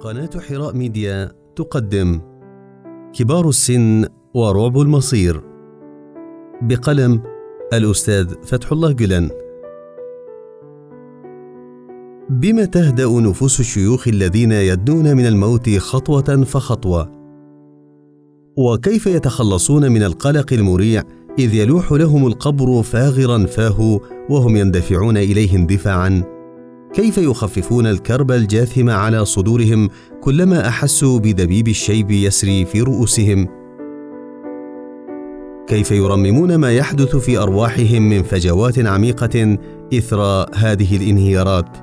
قناة حراء ميديا تقدم كبار السن ورعب المصير. بقلم الأستاذ فتح الله جلن بما تهدأ نفوس الشيوخ الذين يدنون من الموت خطوة فخطوة؟ وكيف يتخلصون من القلق المريع إذ يلوح لهم القبر فاغرا فاه وهم يندفعون إليه اندفاعا كيف يخففون الكرب الجاثم على صدورهم كلما أحسوا بدبيب الشيب يسري في رؤوسهم؟ كيف يرممون ما يحدث في أرواحهم من فجوات عميقة إثر هذه الانهيارات؟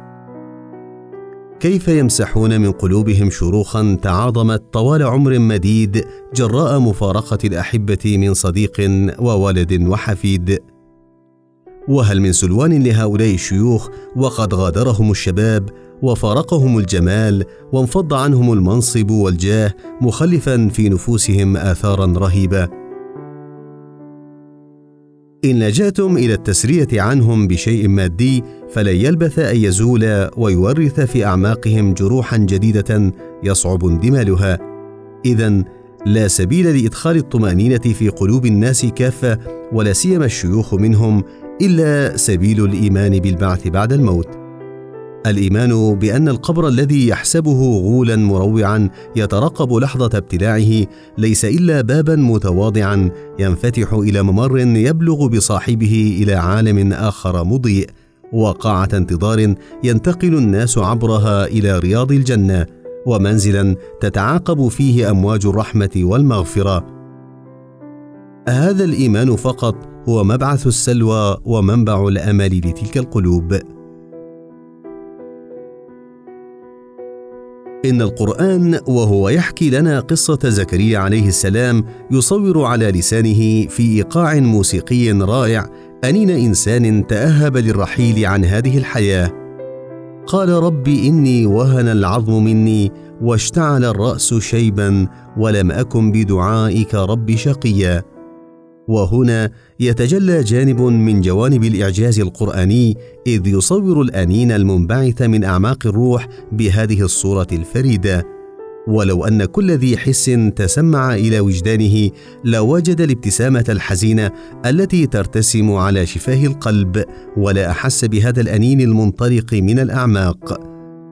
كيف يمسحون من قلوبهم شروخا تعاظمت طوال عمر مديد جراء مفارقة الأحبة من صديق وولد وحفيد؟ وهل من سلوان لهؤلاء الشيوخ وقد غادرهم الشباب وفارقهم الجمال وانفض عنهم المنصب والجاه مخلفا في نفوسهم اثارا رهيبة؟ إن لجأتم إلى التسرية عنهم بشيء مادي فلن يلبث أن يزول ويورث في أعماقهم جروحا جديدة يصعب اندمالها. اذا لا سبيل لإدخال الطمأنينة في قلوب الناس كافة ولا سيما الشيوخ منهم إلا سبيل الإيمان بالبعث بعد الموت. الإيمان بأن القبر الذي يحسبه غولا مروعا يترقب لحظة ابتلاعه ليس إلا بابا متواضعا ينفتح إلى ممر يبلغ بصاحبه إلى عالم آخر مضيء. وقاعة انتظار ينتقل الناس عبرها إلى رياض الجنة ومنزلا تتعاقب فيه أمواج الرحمة والمغفرة. هذا الإيمان فقط هو مبعث السلوى ومنبع الأمل لتلك القلوب. إن القرآن وهو يحكي لنا قصة زكريا عليه السلام يصور على لسانه في إيقاع موسيقي رائع أنين إنسان تأهب للرحيل عن هذه الحياة. قال رب إني وهن العظم مني واشتعل الرأس شيبا ولم أكن بدعائك رب شقيا. وهنا يتجلى جانب من جوانب الإعجاز القرآني إذ يصور الأنين المنبعث من أعماق الروح بهذه الصورة الفريدة. ولو أن كل ذي حس تسمع إلى وجدانه لوجد الابتسامة الحزينة التي ترتسم على شفاه القلب ولا أحس بهذا الأنين المنطلق من الأعماق.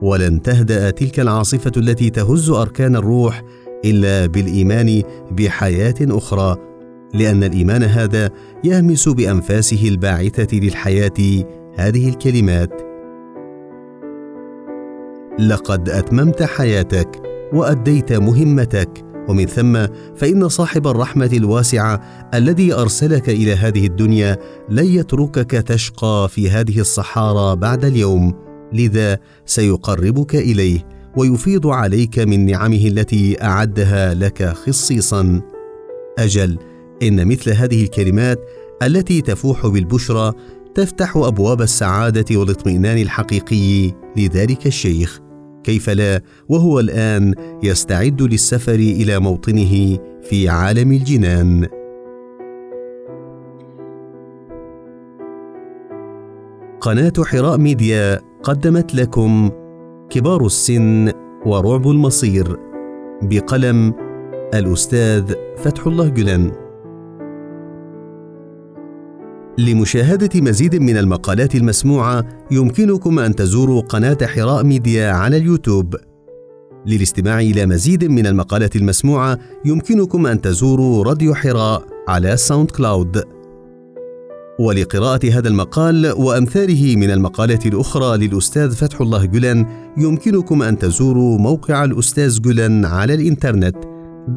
ولن تهدأ تلك العاصفة التي تهز أركان الروح إلا بالإيمان بحياة أخرى لأن الإيمان هذا يهمس بأنفاسه الباعثة للحياة. هذه الكلمات. لقد أتممت حياتك وأديت مهمتك. ومن ثم فإن صاحب الرحمة الواسعه الذي أرسلك إلى هذه الدنيا لن يتركك تشقى في هذه الصحارى بعد اليوم. لذا سيقربك إليه ويفيض عليك من نعمه التي أعدها لك خصيصا. أجل إن مثل هذه الكلمات التي تفوح بالبشرى تفتح أبواب السعادة والاطمئنان الحقيقي لذلك الشيخ. كيف لا؟ وهو الآن يستعد للسفر إلى موطنه في عالم الجنان. قناة حراء ميديا قدمت لكم كبار السن ورعب المصير بقلم الأستاذ فتح الله جلن لمشاهدة مزيد من المقالات المسموعة يمكنكم أن تزوروا قناة حراء ميديا على اليوتيوب. للاستماع إلى مزيد من المقالات المسموعة يمكنكم أن تزوروا راديو حراء على ساوند كلاود. ولقراءة هذا المقال وأمثاله من المقالات الأخرى للأستاذ فتح الله جلن يمكنكم أن تزوروا موقع الأستاذ جلن على الإنترنت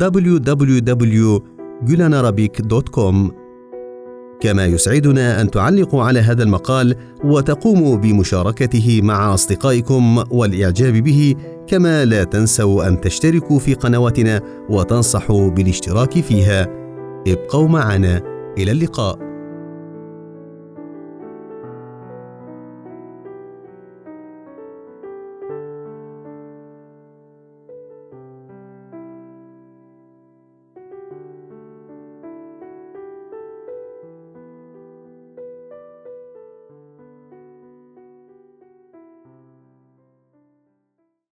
www.gulanarabic.com كما يسعدنا أن تعلقوا على هذا المقال وتقوموا بمشاركته مع أصدقائكم والإعجاب به كما لا تنسوا أن تشتركوا في قنواتنا وتنصحوا بالاشتراك فيها. ابقوا معنا إلى اللقاء.